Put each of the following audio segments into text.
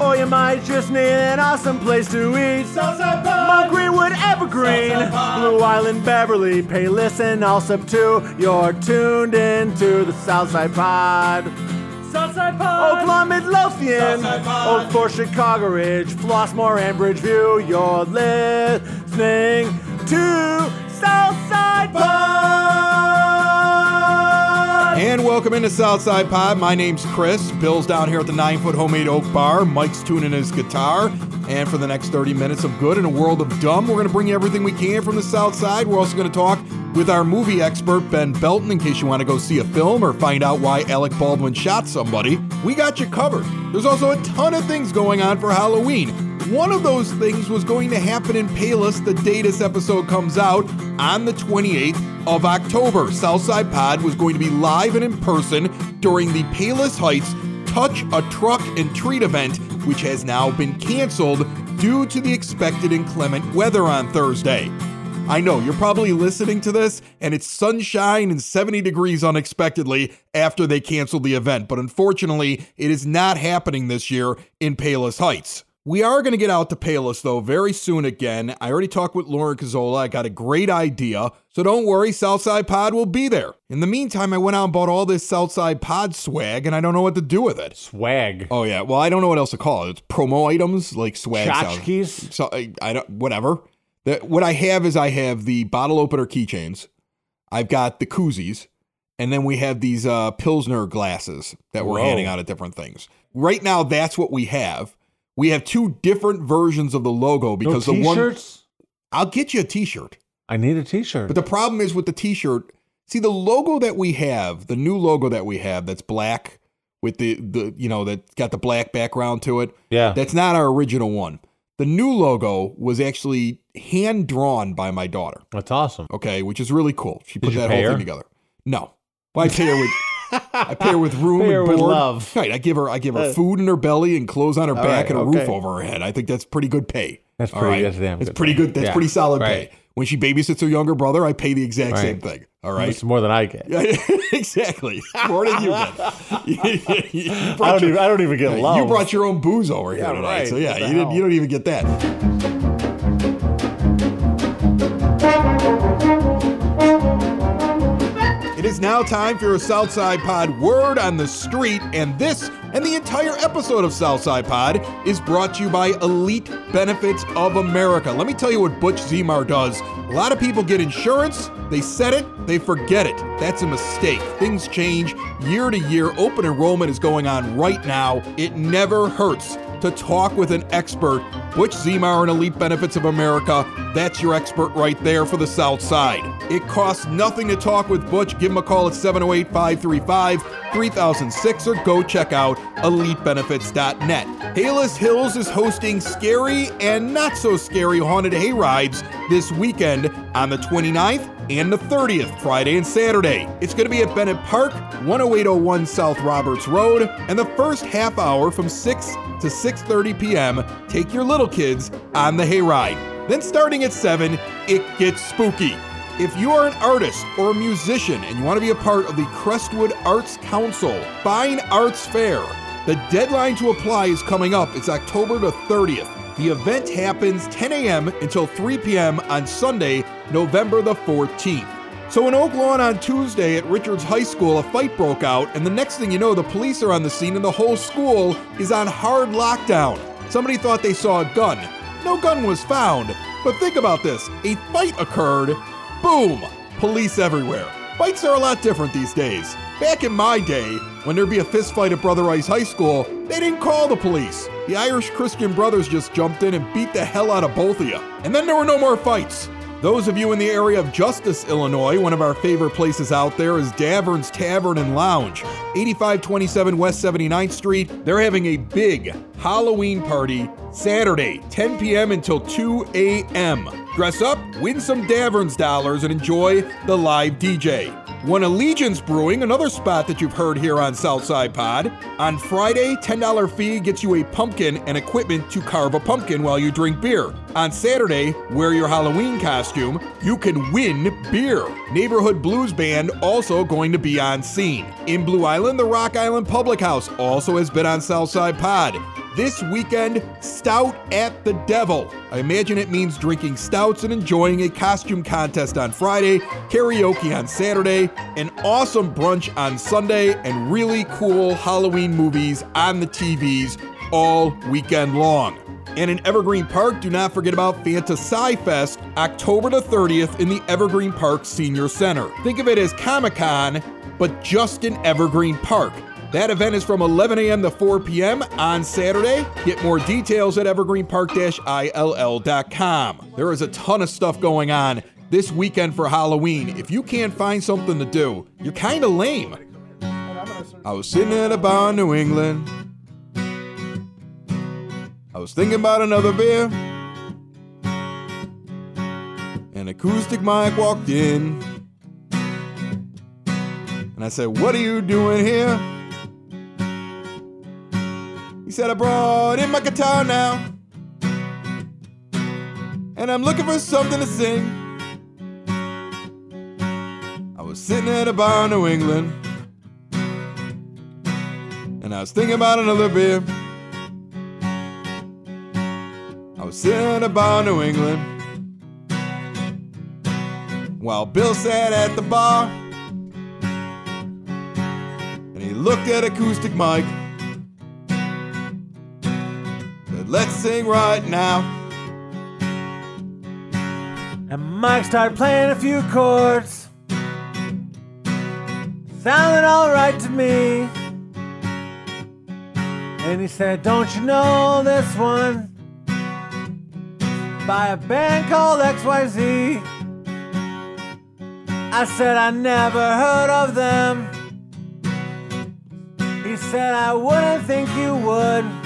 Or you might just need an awesome place to eat. Southside Pod. Mount Greenwood, Evergreen. Blue Island, Beverly, Pay Listen, Alsip 2. You're tuned into the Southside Pod. Southside Pod. Oak Lawn, Midlothian, Southside Pod. Oak Forest, Chicago Ridge, Flossmoor, and Bridgeview. You're listening to Southside Pod. And welcome into Southside Pod. My name's Chris. Bill's down here at the nine foot homemade oak bar. Mike's tuning his guitar. And for the next 30 minutes of good in a world of dumb, we're going to bring you everything we can from the South Side. We're also going to talk with our movie expert, Ben Belton, in case you want to go see a film or find out why Alec Baldwin shot somebody. We got you covered. There's also a ton of things going on for Halloween. One of those things was going to happen in Palos the day this episode comes out on the 28th of October. Southside Pod was going to be live and in person during the Palos Heights Touch a Truck and Treat event, which has now been canceled due to the expected inclement weather on Thursday. I know you're probably listening to this and it's sunshine and 70 degrees unexpectedly after they canceled the event, but unfortunately, it is not happening this year in Palos Heights. We are going to get out to Palos though very soon again. I already talked with Lauren Cazzola. I got a great idea. So don't worry, Southside Pod will be there. In the meantime, I went out and bought all this Southside Pod swag and I don't know what to do with it. Swag. Oh yeah, well I don't know what else to call it. It's promo items like swag. Tchotchkes? So I, I don't whatever. The, what I have is I have the bottle opener keychains. I've got the koozies, and then we have these uh, pilsner glasses that we're Whoa. handing out at different things. Right now, that's what we have. We have two different versions of the logo because no the one t-shirts? I'll get you a T-shirt. I need a t-shirt. But the problem is with the T-shirt. See the logo that we have, the new logo that we have, that's black with the the you know that got the black background to it. yeah. That's not our original one. The new logo was actually hand drawn by my daughter. That's awesome. Okay, which is really cool. She put that whole her? thing together. No, well, I pay her with I pay her with room Pay and board. love. Right, I give her I give her food in her belly and clothes on her back right, and a okay. roof over her head. I think that's pretty good pay. That's All pretty- that's damn It's good pretty pay. good. That's Yeah, pretty solid right. pay. When she babysits her younger brother, I pay the exact Right. same thing. All right. It's more than I get. Exactly. More than you get. You I don't your- even. I don't even get love. you brought your own booze over here Yeah, tonight, right. so yeah, you didn't. You don't even get that. Is now time for your Southside Pod word on the street, and this and the entire episode of Southside Pod is brought to you by Elite Benefits of America. Let me tell you what Butch Zemar does. A lot of people get insurance, they set it, they forget it. That's a mistake. Things change year to year. Open enrollment is going on right now. It never hurts to talk with an expert. Butch Zemar and Elite Benefits of America, that's your expert right there for the South Side. It costs nothing to talk with Butch. Give him a call at 708 535 3006 or go check out elitebenefits.net. Palos Hills is hosting scary and not so scary haunted hay rides this weekend on the 29th and the 30th, Friday and Saturday. It's going to be at Bennett Park, 10801 South Roberts Road, and the first half hour from 6 to 6:30 p.m. Take your little kids on the hayride. Then starting at 7, it gets spooky. If you are an artist or a musician and you want to be a part of the Crestwood Arts Council Fine Arts Fair, the deadline to apply is coming up. It's October the 30th. The event happens 10 a.m. until 3 p.m. on Sunday, November the 14th. So in Oak Lawn on Tuesday at Richards High School, a fight broke out, and the next thing you know, the police are on the scene and the whole school is on hard lockdown. Somebody thought they saw a gun. No gun was found. But think about this a fight occurred. Boom! Police everywhere. Fights are a lot different these days. Back in my day, when there'd be a fistfight at Brother Rice High School, they didn't call the police. The Irish Christian brothers just jumped in and beat the hell out of both of you. And then there were no more fights. Those of you in the area of Justice, Illinois, one of our favorite places out there is Davern's Tavern and Lounge, 8527 West 79th Street. They're having a big Halloween party Saturday, 10 p.m. until 2 a.m. Dress up, win some Daverns dollars, and enjoy the live DJ. One Allegiance Brewing, another spot that you've heard here on Southside Pod. On Friday, $10 fee gets you a pumpkin and equipment to carve a pumpkin while you drink beer. On Saturday, wear your Halloween costume. You can win beer. Neighborhood Blues Band also going to be on scene. In Blue Island, the Rock Island Public House also has been on Southside Pod. This weekend, Stout at the Devil. I imagine it means drinking stouts and enjoying a costume contest on Friday, karaoke on Saturday, an awesome brunch on Sunday, and really cool Halloween movies on the TVs all weekend long. And in Evergreen Park, do not forget about Fanta Sci Fest, October the 30th in the Evergreen Park Senior Center. Think of it as Comic Con, but just in Evergreen Park. That event is from 11 a.m. to 4 p.m. on Saturday. Get more details at evergreenpark-ill.com. There is a ton of stuff going on this weekend for Halloween. If you can't find something to do, you're kind of lame. I was sitting at a bar in New England. I was thinking about another beer. An acoustic mic walked in. And I said, What are you doing here? He said, I brought in my guitar now. And I'm looking for something to sing. I was sitting at a bar in New England. And I was thinking about another beer. I was sitting at a bar in New England. While Bill sat at the bar. And he looked at acoustic Mike. Let's sing right now. And Mike started playing a few chords. Sounded alright to me. And he said, Don't you know this one? By a band called XYZ. I said, I never heard of them. He said, I wouldn't think you would.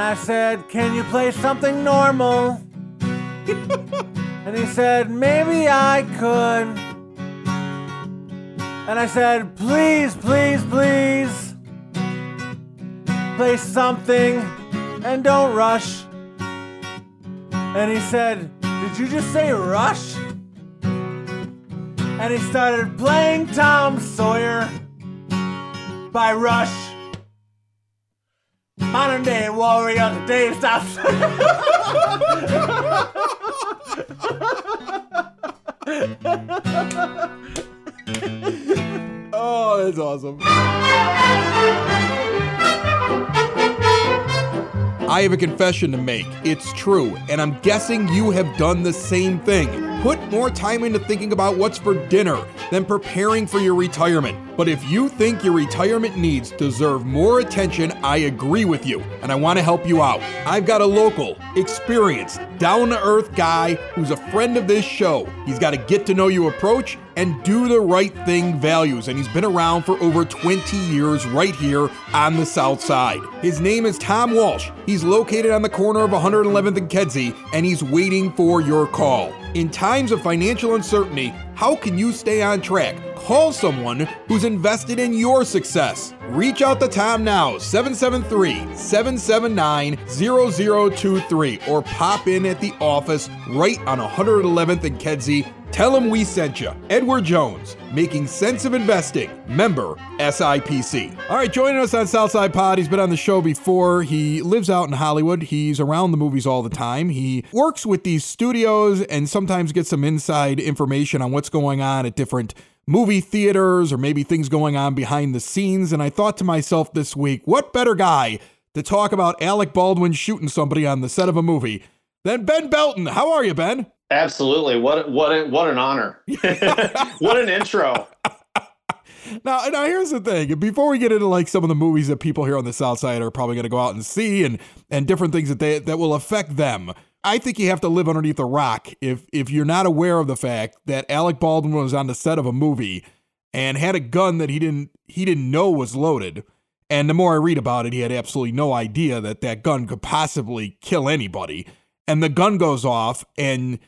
And I said, Can you play something normal? and he said, Maybe I could. And I said, Please, please, please. Play something and don't rush. And he said, Did you just say rush? And he started playing Tom Sawyer by Rush. Modern day warrior, the day stops. Oh, that's awesome. I have a confession to make. It's true, and I'm guessing you have done the same thing. Put more time into thinking about what's for dinner than preparing for your retirement. But if you think your retirement needs deserve more attention, I agree with you, and I want to help you out. I've got a local, experienced, down to earth guy who's a friend of this show. He's got a get to know you approach and do the right thing values, and he's been around for over 20 years right here on the South Side. His name is Tom Walsh. He's located on the corner of 111th and Kedzie, and he's waiting for your call. In times of financial uncertainty, how can you stay on track? Call someone who's invested in your success. Reach out to Tom now, 773 779 0023, or pop in at the office right on 111th and Kedzie. Tell him we sent you. Edward Jones, making sense of investing. Member SIPC. All right, joining us on Southside Pod. He's been on the show before. He lives out in Hollywood. He's around the movies all the time. He works with these studios and sometimes gets some inside information on what's going on at different movie theaters or maybe things going on behind the scenes. And I thought to myself this week, what better guy to talk about Alec Baldwin shooting somebody on the set of a movie than Ben Belton? How are you, Ben? Absolutely. What what a, what an honor. what an intro. Now, now here's the thing. Before we get into like some of the movies that people here on the South Side are probably going to go out and see, and and different things that they that will affect them, I think you have to live underneath a rock if if you're not aware of the fact that Alec Baldwin was on the set of a movie and had a gun that he didn't he didn't know was loaded, And the more I read about it, he had absolutely no idea that that gun could possibly kill anybody. And the gun goes off and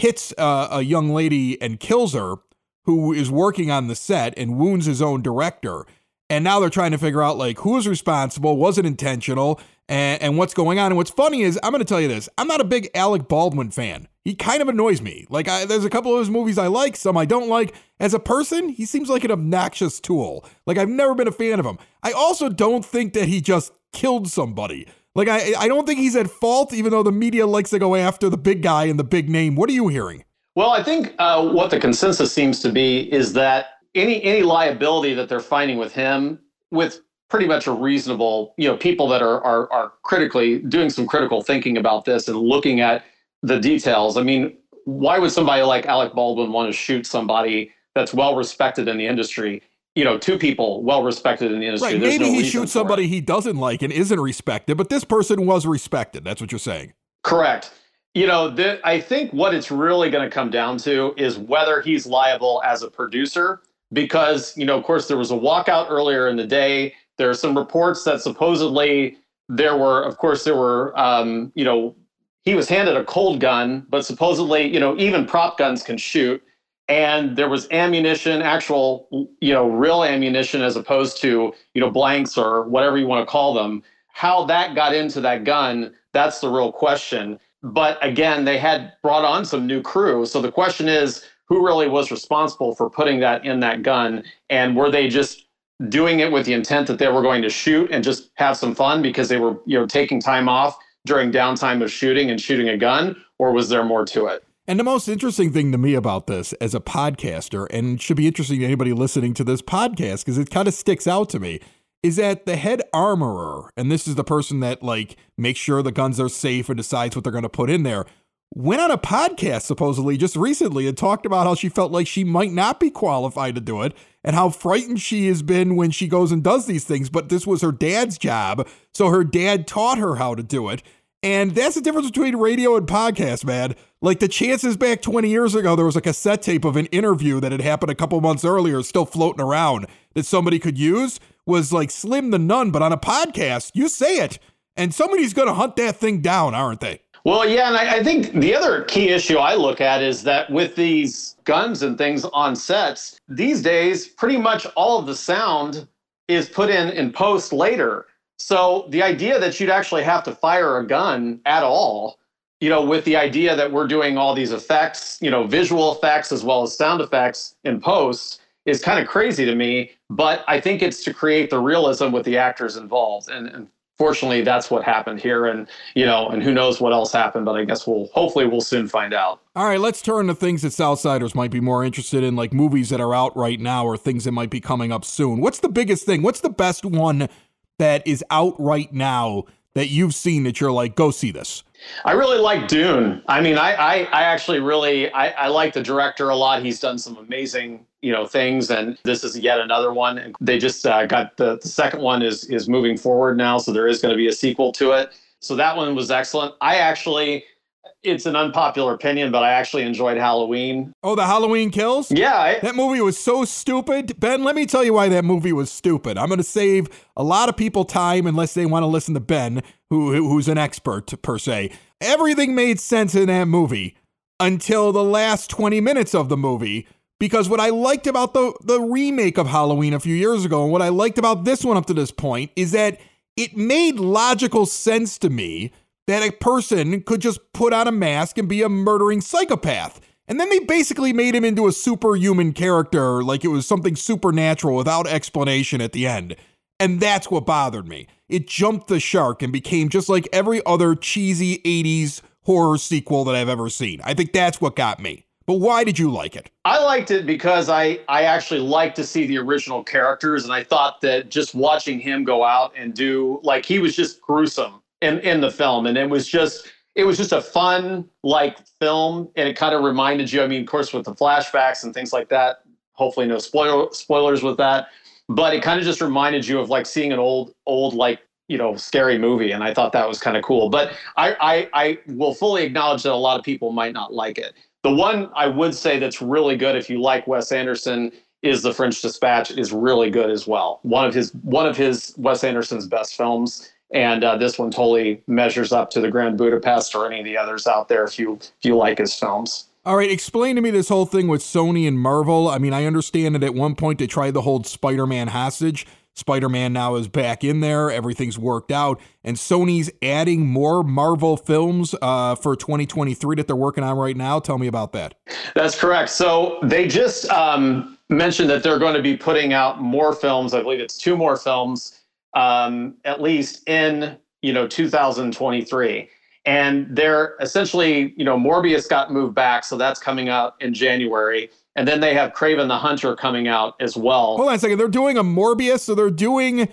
hits uh, a young lady and kills her who is working on the set and wounds his own director. And now they're trying to figure out like who is responsible, was it intentional, and, and what's going on. And what's funny is I'm going to tell you this: I'm not a big Alec Baldwin fan. He kind of annoys me. Like I, there's a couple of his movies I like, some I don't like. As a person, he seems like an obnoxious tool. Like I've never been a fan of him. I also don't think that he just killed somebody. Like I, I don't think he's at fault, even though the media likes to go after the big guy and the big name. What are you hearing? Well, I think uh, what the consensus seems to be is that any any liability that they're finding with him, with pretty much a reasonable, you know, people that are are are critically doing some critical thinking about this and looking at the details. I mean, why would somebody like Alec Baldwin want to shoot somebody that's well respected in the industry? You know, two people well respected in the industry. Right. Maybe no he shoots somebody he doesn't like and isn't respected, but this person was respected. That's what you're saying. Correct. You know, the, I think what it's really going to come down to is whether he's liable as a producer, because, you know, of course, there was a walkout earlier in the day. There are some reports that supposedly there were, of course, there were, um, you know, he was handed a cold gun, but supposedly, you know, even prop guns can shoot. And there was ammunition, actual, you know, real ammunition as opposed to, you know, blanks or whatever you want to call them. How that got into that gun, that's the real question. But again, they had brought on some new crew. So the question is who really was responsible for putting that in that gun? And were they just doing it with the intent that they were going to shoot and just have some fun because they were, you know, taking time off during downtime of shooting and shooting a gun? Or was there more to it? And the most interesting thing to me about this as a podcaster, and should be interesting to anybody listening to this podcast because it kind of sticks out to me, is that the head armorer, and this is the person that like makes sure the guns are safe and decides what they're going to put in there, went on a podcast supposedly just recently and talked about how she felt like she might not be qualified to do it and how frightened she has been when she goes and does these things. But this was her dad's job, so her dad taught her how to do it. And that's the difference between radio and podcast, man. Like the chances back 20 years ago, there was a cassette tape of an interview that had happened a couple months earlier, still floating around, that somebody could use was like slim to none. But on a podcast, you say it, and somebody's going to hunt that thing down, aren't they? Well, yeah, and I, I, think the other key issue I look at is that with these guns and things on sets, these days, pretty much all of the sound is put in in post later. So the idea that you'd actually have to fire a gun at all, you know, with the idea that we're doing all these effects, you know, visual effects as well as sound effects in post is kind of crazy to me. But I think it's to create the realism with the actors involved. And, and fortunately that's what happened here and you know and who knows what else happened but i guess we'll hopefully we'll soon find out all right let's turn to things that southsiders might be more interested in like movies that are out right now or things that might be coming up soon what's the biggest thing what's the best one that is out right now that you've seen that you're like go see this I really like Dune. I mean, I, I, I actually really, I, I like the director a lot. He's done some amazing, you know, things, and this is yet another one. They just uh, got the, the second one is is moving forward now, so there is going to be a sequel to it. So that one was excellent. I actually it's an unpopular opinion, but I actually enjoyed Halloween. Oh, the Halloween Kills? Yeah. That movie was so stupid. Ben, let me tell you why that movie was stupid. I'm going to save a lot of people time unless they want to listen to Ben, who who's an expert per se. Everything made sense in that movie until the last 20 minutes of the movie. Because what I liked about the, the remake of Halloween a few years ago, and what I liked about this one up to this point, is that it made logical sense to me that a person could just put on a mask and be a murdering psychopath. And then they basically made him into a superhuman character, like it was something supernatural without explanation at the end. And that's what bothered me. It jumped the shark and became just like every other cheesy 80s horror sequel that I've ever seen. I think that's what got me. But why did you like it? I liked it because I I actually like to see the original characters and I thought that just watching him go out and do like he was just gruesome in in the film, and it was just it was just a fun like film, and it kind of reminded you. I mean, of course, with the flashbacks and things like that. Hopefully, no spoiler spoilers with that, but it kind of just reminded you of like seeing an old old like you know scary movie, and I thought that was kind of cool. But I, I I will fully acknowledge that a lot of people might not like it. The one I would say that's really good if you like Wes Anderson is The French Dispatch is really good as well. One of his one of his Wes Anderson's best films, and uh, this one totally measures up to The Grand Budapest or any of the others out there if you if you like his films. All right, explain to me this whole thing with Sony and Marvel. I mean, I understand that at one point they tried to hold Spider-Man hostage. Spider-Man now is back in there. Everything's worked out, and Sony's adding more Marvel films uh, for 2023 that they're working on right now. Tell me about that. That's correct. So they just um, mentioned that they're going to be putting out more films. I believe it's two more films, um, at least in you know 2023 and they're essentially, you know, Morbius got moved back, so that's coming out in January. And then they have Kraven the Hunter coming out as well. Hold on a second. They're doing a Morbius, so they're doing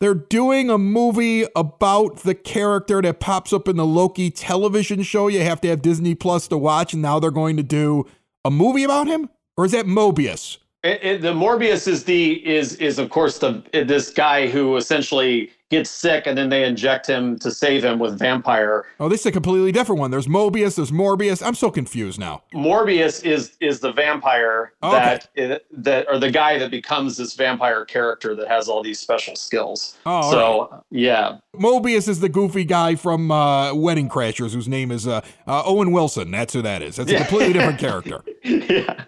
they're doing a movie about the character that pops up in the Loki television show. You have to have Disney Plus to watch, and now they're going to do a movie about him, or is that Mobius? It, it, the Morbius is the is is of course the this guy who essentially gets sick and then they inject him to save him with vampire. Oh, this is a completely different one. There's Mobius, there's Morbius. I'm so confused now. Morbius is is the vampire that okay. that or the guy that becomes this vampire character that has all these special skills. Oh, so right. yeah. Mobius is the goofy guy from uh, Wedding Crashers whose name is uh, uh, Owen Wilson. That's who that is. That's a completely different character. yeah.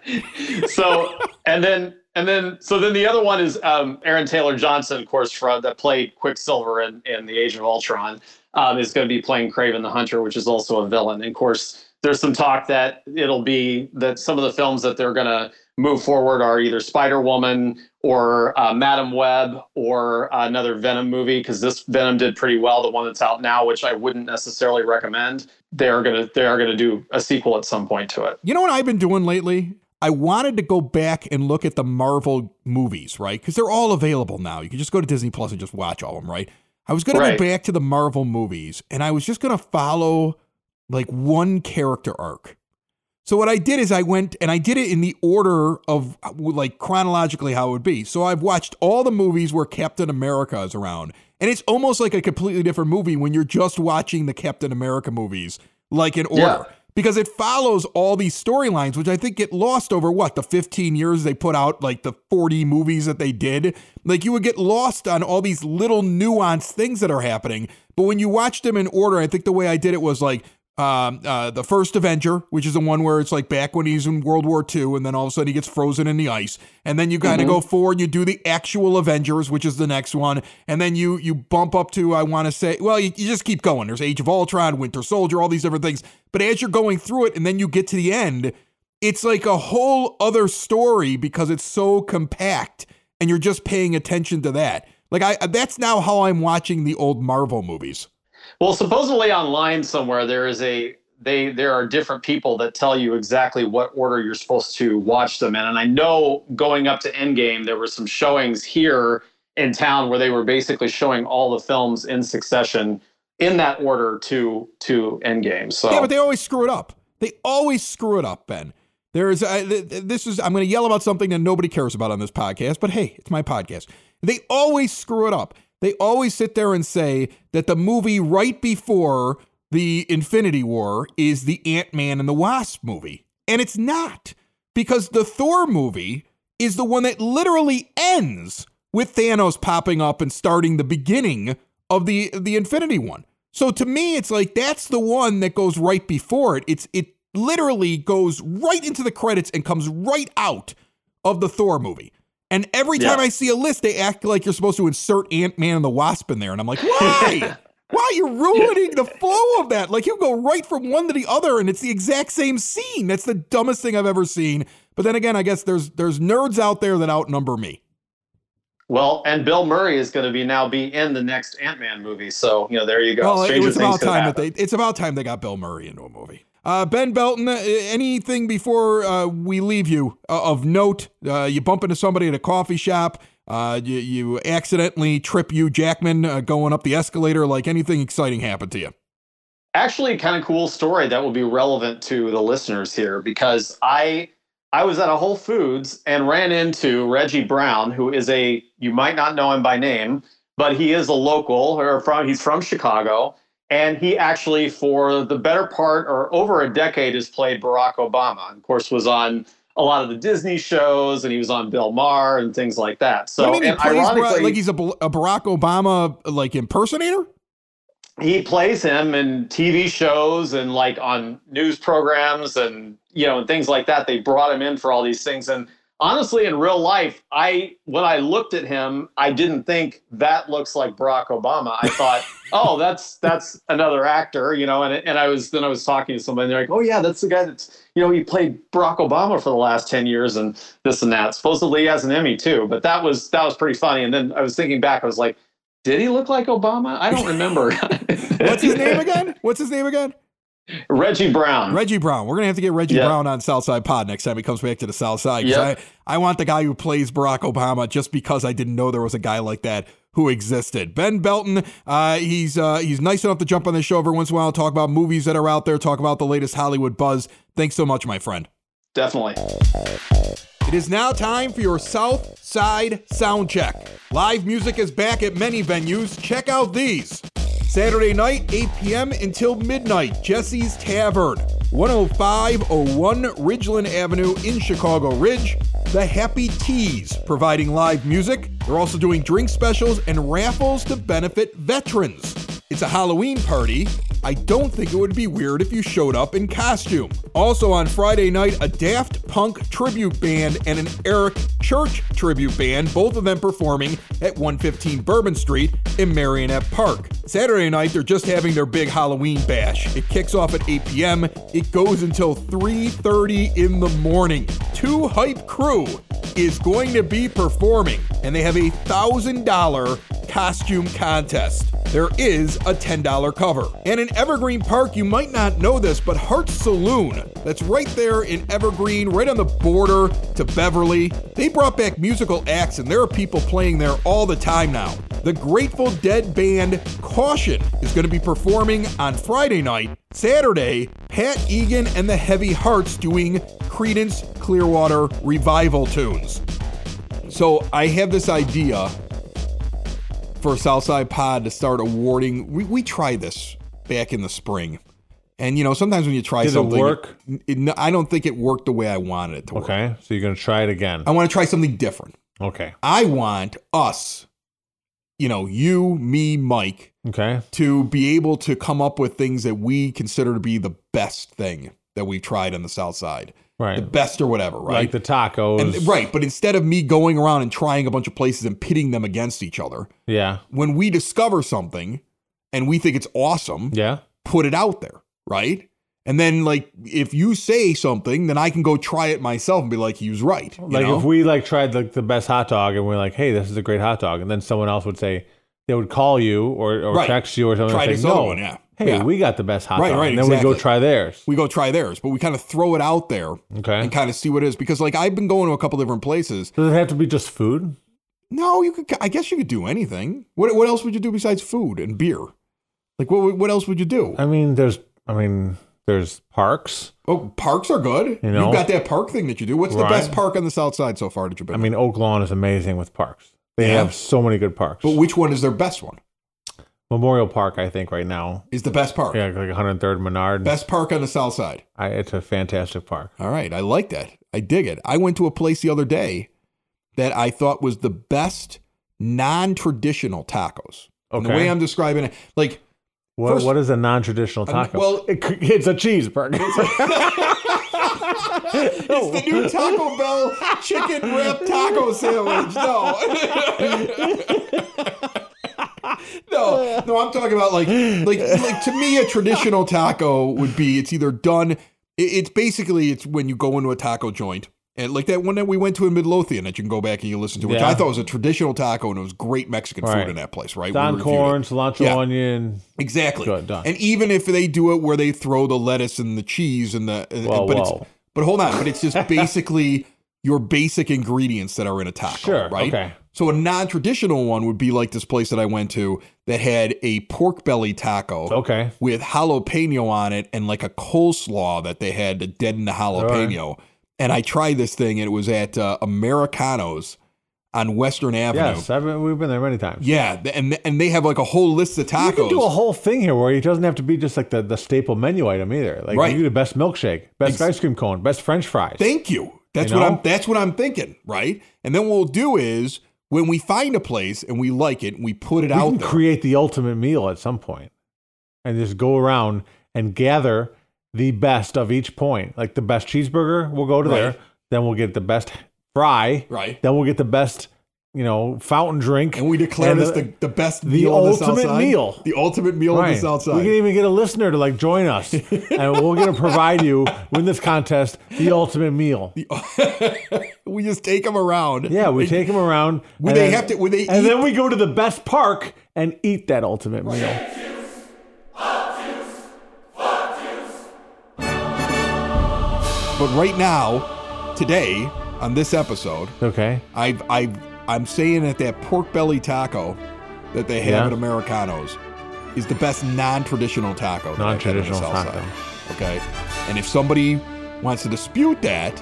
So and then and then so then the other one is um, Aaron Taylor Johnson, of course, from that played Quicksilver in, in the Age of Ultron, um, is going to be playing Kraven the Hunter, which is also a villain. And of course, there's some talk that it'll be that some of the films that they're going to move forward are either Spider Woman or uh, Madame Web or uh, another Venom movie because this Venom did pretty well. The one that's out now, which I wouldn't necessarily recommend, they are gonna they are gonna do a sequel at some point to it. You know what I've been doing lately? I wanted to go back and look at the Marvel movies, right? Because they're all available now. You can just go to Disney Plus and just watch all of them, right? I was going right. to go back to the Marvel movies and I was just going to follow like one character arc. So what I did is I went and I did it in the order of uh, like chronologically how it would be. So I've watched all the movies where Captain America is around. And it's almost like a completely different movie when you're just watching the Captain America movies like in order. Yeah because it follows all these storylines, which I think get lost over what the 15 years they put out, like the 40 movies that they did. Like you would get lost on all these little nuanced things that are happening. But when you watch them in order, I think the way I did it was like um, uh, the first Avenger, which is the one where it's like back when he's in World War II, and then all of a sudden he gets frozen in the ice, and then you kind of mm-hmm. go forward, you do the actual Avengers, which is the next one, and then you you bump up to I want to say, well, you, you just keep going. There's Age of Ultron, Winter Soldier, all these different things, but as you're going through it, and then you get to the end, it's like a whole other story because it's so compact, and you're just paying attention to that. Like I, that's now how I'm watching the old Marvel movies. Well, supposedly online somewhere there is a they there are different people that tell you exactly what order you're supposed to watch them in. And I know going up to Endgame, there were some showings here in town where they were basically showing all the films in succession in that order to to Endgame. So yeah, but they always screw it up. They always screw it up, Ben. There is uh, this is I'm going to yell about something that nobody cares about on this podcast, but hey, it's my podcast. They always screw it up they always sit there and say that the movie right before the Infinity War is the Ant Man and the Wasp movie. And it's not, because the Thor movie is the one that literally ends with Thanos popping up and starting the beginning of the the Infinity one. So to me, it's like that's the one that goes right before it. It's it literally goes right into the credits and comes right out of the Thor movie. And every time yeah. I see a list, they act like you're supposed to insert Ant Man and the Wasp in there. And I'm like, why? why? You're ruining the flow of that. Like, you go right from one to the other, and it's the exact same scene. That's the dumbest thing I've ever seen. But then again, I guess there's there's nerds out there that outnumber me. Well, and Bill Murray is going to be now be in the next Ant Man movie. So you know, there you go. Well, it was about time that they. It's about time they got Bill Murray into a movie. Uh, ben Belton, uh, anything before uh, we leave you uh, of note? Uh, you bump into somebody at a coffee shop. You, you accidentally trip Hugh Jackman going up the escalator. Like anything exciting happened to you? Actually, kind of cool story that will be relevant to the listeners here because I I was at a Whole Foods and ran into Reggie Brown, who is a you might not know him by name, but he is a local or from he's from Chicago and he actually, for the better part or over a decade, has played Barack Obama. And Of course, was on a lot of the Disney shows, and he was on Bill Maher and things like that. So, What do you mean he plays Barack- like he's a, a Barack Obama like impersonator? he plays him in TV shows and like on news programs and you know and things like that. They brought him in for all these things. And honestly, in real life, I when I looked at him, I didn't think that looks like Barack Obama. I thought, oh, that's that's another actor, you know. And and I was then I was talking to somebody, and they're like, oh yeah, that's the guy that's you know he played Barack Obama for the last ten years and this and that. Supposedly he has an Emmy too. But that was that was pretty funny. And then I was thinking back, I was like. Did he look like Obama? I don't remember. What's his name again? What's his name again? Reggie Brown. Reggie Brown. We're gonna have to get Reggie Yeah. Brown on Southside Pod next time he comes back to the South Side. Yep. I, I want the guy who plays Barack Obama just because I didn't know there was a guy like that who existed. Ben Belton, uh, he's uh, he's nice enough to jump on the show every once in a while, talk about movies that are out there, talk about the latest Hollywood buzz. Thanks so much, my friend. Definitely. It is now time for your South Side Sound Check. Live music is back at many venues. Check out these. Saturday night, 8 p.m. until midnight, Jesse's Tavern, 10501 Ridgeland Avenue in Chicago Ridge. The Happy Teas, providing live music. They're also doing drink specials and raffles to benefit veterans. It's a Halloween party. I don't think it would be weird if you showed up in costume. Also on Friday night, a Daft Punk tribute band and an Eric Church tribute band, both of them performing at 115 Bourbon Street in Merrionette Park. Saturday night, they're just having their big Halloween bash. It kicks off at 8 p.m. It goes until 3:30 in the morning. Two Hype Crew is going to be performing, and they have a thousand dollar costume contest. There is a $10 cover. And in Evergreen Park, you might not know this, but Heart Saloon, that's right there in Evergreen, right on the border to Beverly, they brought back musical acts, and there are people playing there all the time now. The Grateful Dead band Caution is going to be performing on Friday night. Saturday, Pat Egan and the Heavy Hearts doing Creedence Clearwater revival tunes. So I have this idea for Southside Pod to start awarding. We, we tried this back in the spring. And you know, sometimes when you try Did it something, work? it- I don't think it worked the way I wanted it to work. Okay, so you're gonna try it again. I want to try something different. Okay, I want us, you know, you, me, Mike, okay, to be able to come up with things that we consider to be the best thing that we've tried on the South Side, right. the best or whatever, right? Like the tacos, and, right, but instead of me going around and trying a bunch of places and pitting them against each other, Yeah, when we discover something and we think it's awesome, yeah. put it out there, right? And then, like, if you say something, then I can go try it myself and be like, he was right. you Like know? if we like tried like the best hot dog and we're like, hey, this is a great hot dog, and then someone else would say they would call you or, or Right. text you or something. Try and say, no, one, yeah. Hey, Yeah. we got the best hot Right, dog, right, and then we go try theirs. we go try theirs, but we kind of throw it out there Okay. and kind of see what it is. Because, like, I've been going to a couple different places. Does it have to be just food? No, you could, I guess you could do anything. What, what else would you do besides food and beer? Like, what, what else would you do? I mean, there's, I mean, there's parks. Oh, parks are good. You know? You've got that park thing that you do. What's the Right. best park on the south side so far that you've been? I mean, Oak Lawn is amazing with parks. They Yeah. have so many good parks. but which one is their best one? Memorial Park, I think, right now. Is the best park? Yeah, like 103rd Menard. Best park on the south side. I, it's a fantastic park. All right, I like that. I dig it. I went to a place the other day that I thought was the best non-traditional tacos. And the Okay. way I'm describing it, like What, First- what is a non-traditional taco? well- It it's a cheeseburger. it's the new Taco Bell chicken wrap taco sandwich. No. no, no, I'm talking about like, like, like to me, a traditional taco would be it's either done. it- It's basically it's when you go into a taco joint and like that one that we went to in Midlothian that you can go back and you listen to, which Yeah. I thought was a traditional taco and it was great Mexican Right. food in that place, right? Don corn, cilantro, Yeah. onion. Exactly. Good, done. And even if they do it where they throw the lettuce and the cheese and the, Whoa, but it's but hold on, but it's just basically your basic ingredients that are in a taco, Sure, right? okay. So a non-traditional one would be like this place that I went to that had a pork belly taco Okay. with jalapeno on it and like a coleslaw that they had to deaden the jalapeno. And I tried this thing and it was at uh, Americanos on Western Avenue. Yes, I've been, we've been there many times. Yeah, and and they have like a whole list of tacos. You can do a whole thing here where it doesn't have to be just like the, the staple menu item either. Like Right. you do the best milkshake, best Ex- ice cream cone, best French fries. Thank you. That's You what? I'm that's what I'm thinking, right? And then what we'll do is when we find a place and we like it, we put it we out can there. create the ultimate meal at some point and just go around and gather the best of each point. Like the best cheeseburger, we'll go to Right. there. Then we'll get the best fry. right. Then we'll get the best, you know, fountain drink. And we declare And this the- the, the best the meal the south ultimate side. meal. The ultimate meal on the south We can even get a listener to like join us, and we're going to provide you with this contest the ultimate meal. we just take them around. Yeah, we take them around. Would they then- have to- would they And eat- then we go to the best park and eat that ultimate meal. But right now, today, on this episode, Okay. I've, I've, I'm saying that that pork belly taco that they have Yeah. at Americanos is the best non-traditional taco. that I've had on the Non-traditional taco. side. Okay, and if somebody wants to dispute that,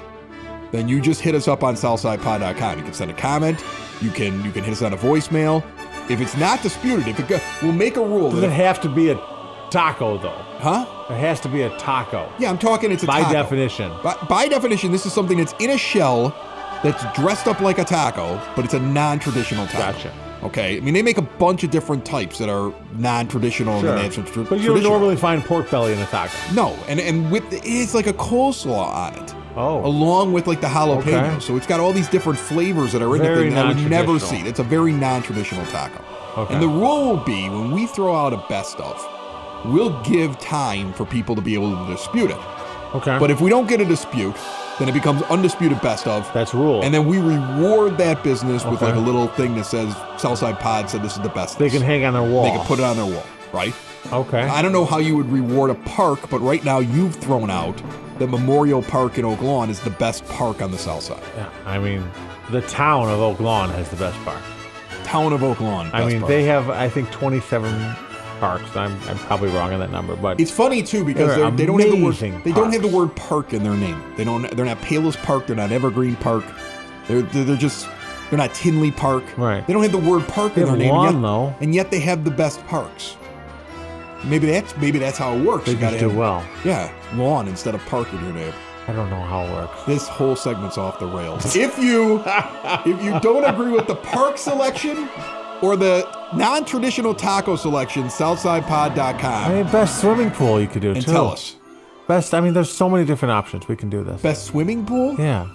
then you just hit us up on SouthsidePod.com. You can send a comment. You can you can hit us on a voicemail. If it's not disputed, if it go, we'll make a rule. Does That it have to be a taco though? huh? It has to be a taco. Yeah, I'm talking. It's a By taco. definition. By, by definition, this is something that's in a shell that's dressed up like a taco, but it's a non-traditional taco. Gotcha. Okay, I mean they make a bunch of different types that are non-traditional and Sure. then they have some tr- But you don't normally find pork belly in a taco. no, and and with it's like a coleslaw on it, Oh. along with like the jalapeno. Okay. So it's got all these different flavors that are in Very thing that I would never see. It's a very non-traditional taco. Okay. And the rule will be when we throw out a best of, we'll give time for people to be able to dispute it. Okay. But if we don't get a dispute, then it becomes undisputed best of. That's rule. And then we reward that business with Okay. like a little thing that says Southside Pod said this is the best. they can hang on their wall. They can put it on their wall, right? Okay. I don't know how you would reward a park, but right now you've thrown out that Memorial Park in Oak Lawn is the best park on the south side. Yeah, I mean, the town of Oak Lawn has the best park. Town of Oak Lawn. I best mean, park. they have, I think, 27 parks. I'm, I'm probably wrong on that number, but It's funny too because They're they're, they don't have the word amazing they don't have the parks. word park in their name. They don't. They're not Palos Park. They're not Evergreen Park. They're they're, they're just they're not Tinley Park. Right. They don't have the word park They in their have name. lawn, and yet, though. and yet they have the best parks. Maybe that's maybe that's how it works. they You gotta just do have- well. Yeah, lawn instead of park in your name. I don't know how it works. This whole segment's off the rails. if you if you don't agree with the park selection or the non-traditional taco selection, I SouthsidePod.com, mean, best swimming pool you could do and too. tell us. Best. I mean, there's so many different options we can do this. Best swimming pool? Yeah.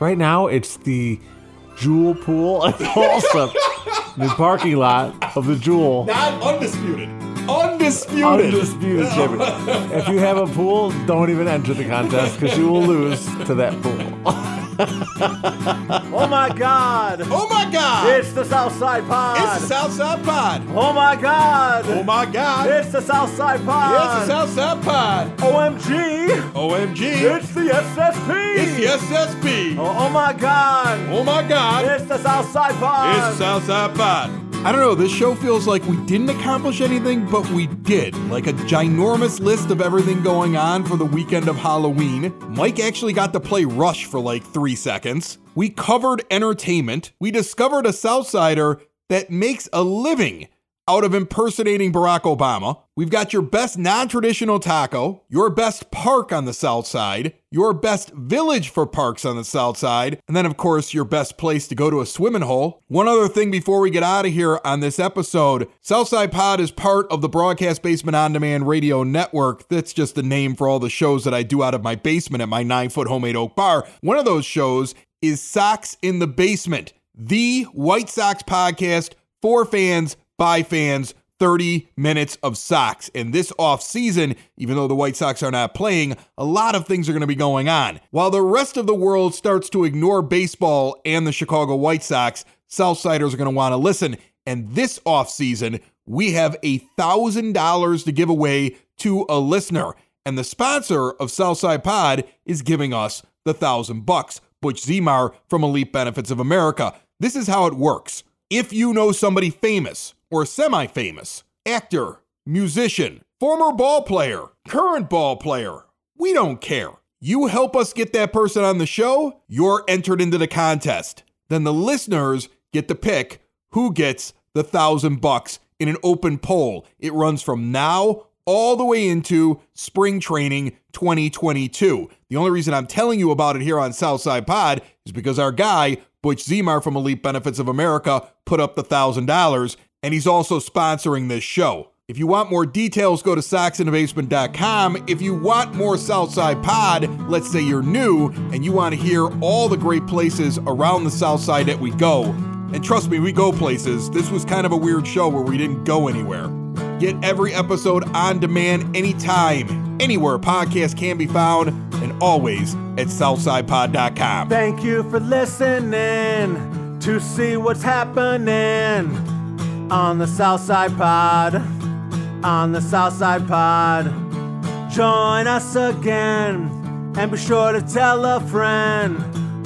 Right now, it's the Jewel Pool at Folsom, the parking lot of the Jewel. Not undisputed. Undisputed. Undisputed champion. If you have a pool, don't even enter the contest because you will lose to that pool. Oh my God! Oh my God! It's the Southside Pod. It's the Southside Pod. oh my God! Oh my God! It's the Southside Pod. It's the Southside Pod. OMG! OMG! It's the SSP. It's the SSP. Oh, oh my God! Oh my God! It's the Southside Pod. It's the Southside Pod. I don't know. This show feels like we didn't accomplish anything, but we did. Like a ginormous list of everything going on for the weekend of Halloween. Mike actually got to play Rush for like three seconds. We covered entertainment. We discovered a Southsider that makes a living out of impersonating Barack Obama. We've got your best non traditional taco, your best park on the south side, your best village for parks on the south side, and then, of course, your best place to go to a swimming hole. One other thing before we get out of here on this episode Southside Pod is part of the Broadcast Basement On Demand Radio Network. That's just the name for all the shows that I do out of my basement at my nine foot homemade oak bar. One of those shows is Socks in the Basement, the White Sox podcast for fans by fans 30 minutes of Sox. And this off season, even though the White Sox are not playing, a lot of things are going to be going on. While the rest of the world starts to ignore baseball and the Chicago White Sox, Southsiders are going to want to listen. And this off season, we have a $1,000 to give away to a listener. And the sponsor of Southside Pod is giving us the thousand bucks. Butch Zemar from Elite Benefits of America. This is how it works. If you know somebody famous or semi famous, actor, musician, former ball player, current ball player, we don't care. You help us get that person on the show, you're entered into the contest. Then the listeners get to pick who gets the thousand bucks in an open poll. It runs from now all the way into spring training 2022. The only reason I'm telling you about it here on Southside Pod is because our guy, Butch Zemar from Elite Benefits of America, put up the $1,000, and he's also sponsoring this show. If you want more details, go to socksinthebasement.com. If you want more Southside Pod, let's say you're new and you want to hear all the great places around the Southside that we go, and trust me, we go places. This was kind of a weird show where we didn't go anywhere. Get every episode on demand anytime, anywhere podcasts can be found, and always at southsidepod.com. Thank you for listening to see what's happening on the Southside Pod. On the Southside Pod. Join us again and be sure to tell a friend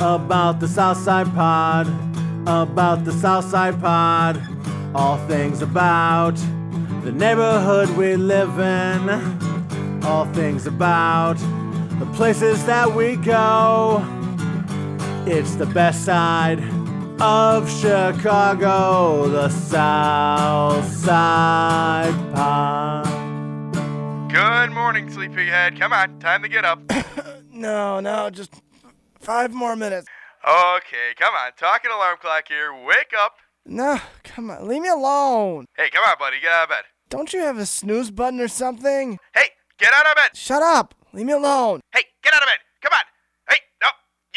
about the Southside Pod. About the Southside Pod. All things about the neighborhood we live in. All things about the places that we go. It's the best side of Chicago, the South Side Pod. Good morning, sleepyhead. Come on, time to get up. No, no, just five more minutes. Okay, come on. Talking alarm clock here. Wake up. No, come on, leave me alone. Hey, come on, buddy. Get out of bed. Don't you have a snooze button or something? Hey, get out of bed. Shut up. Leave me alone. Hey, get out of bed. Come on. Hey, no.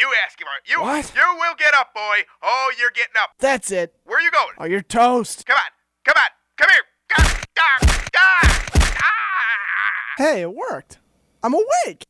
You ask him. You, What? you will get up, boy. Oh, you're getting up. That's it. Where are you going? Oh, you're toast. Come on. Come on. Come here. Ah, ah, ah. Hey, it worked. I'm awake.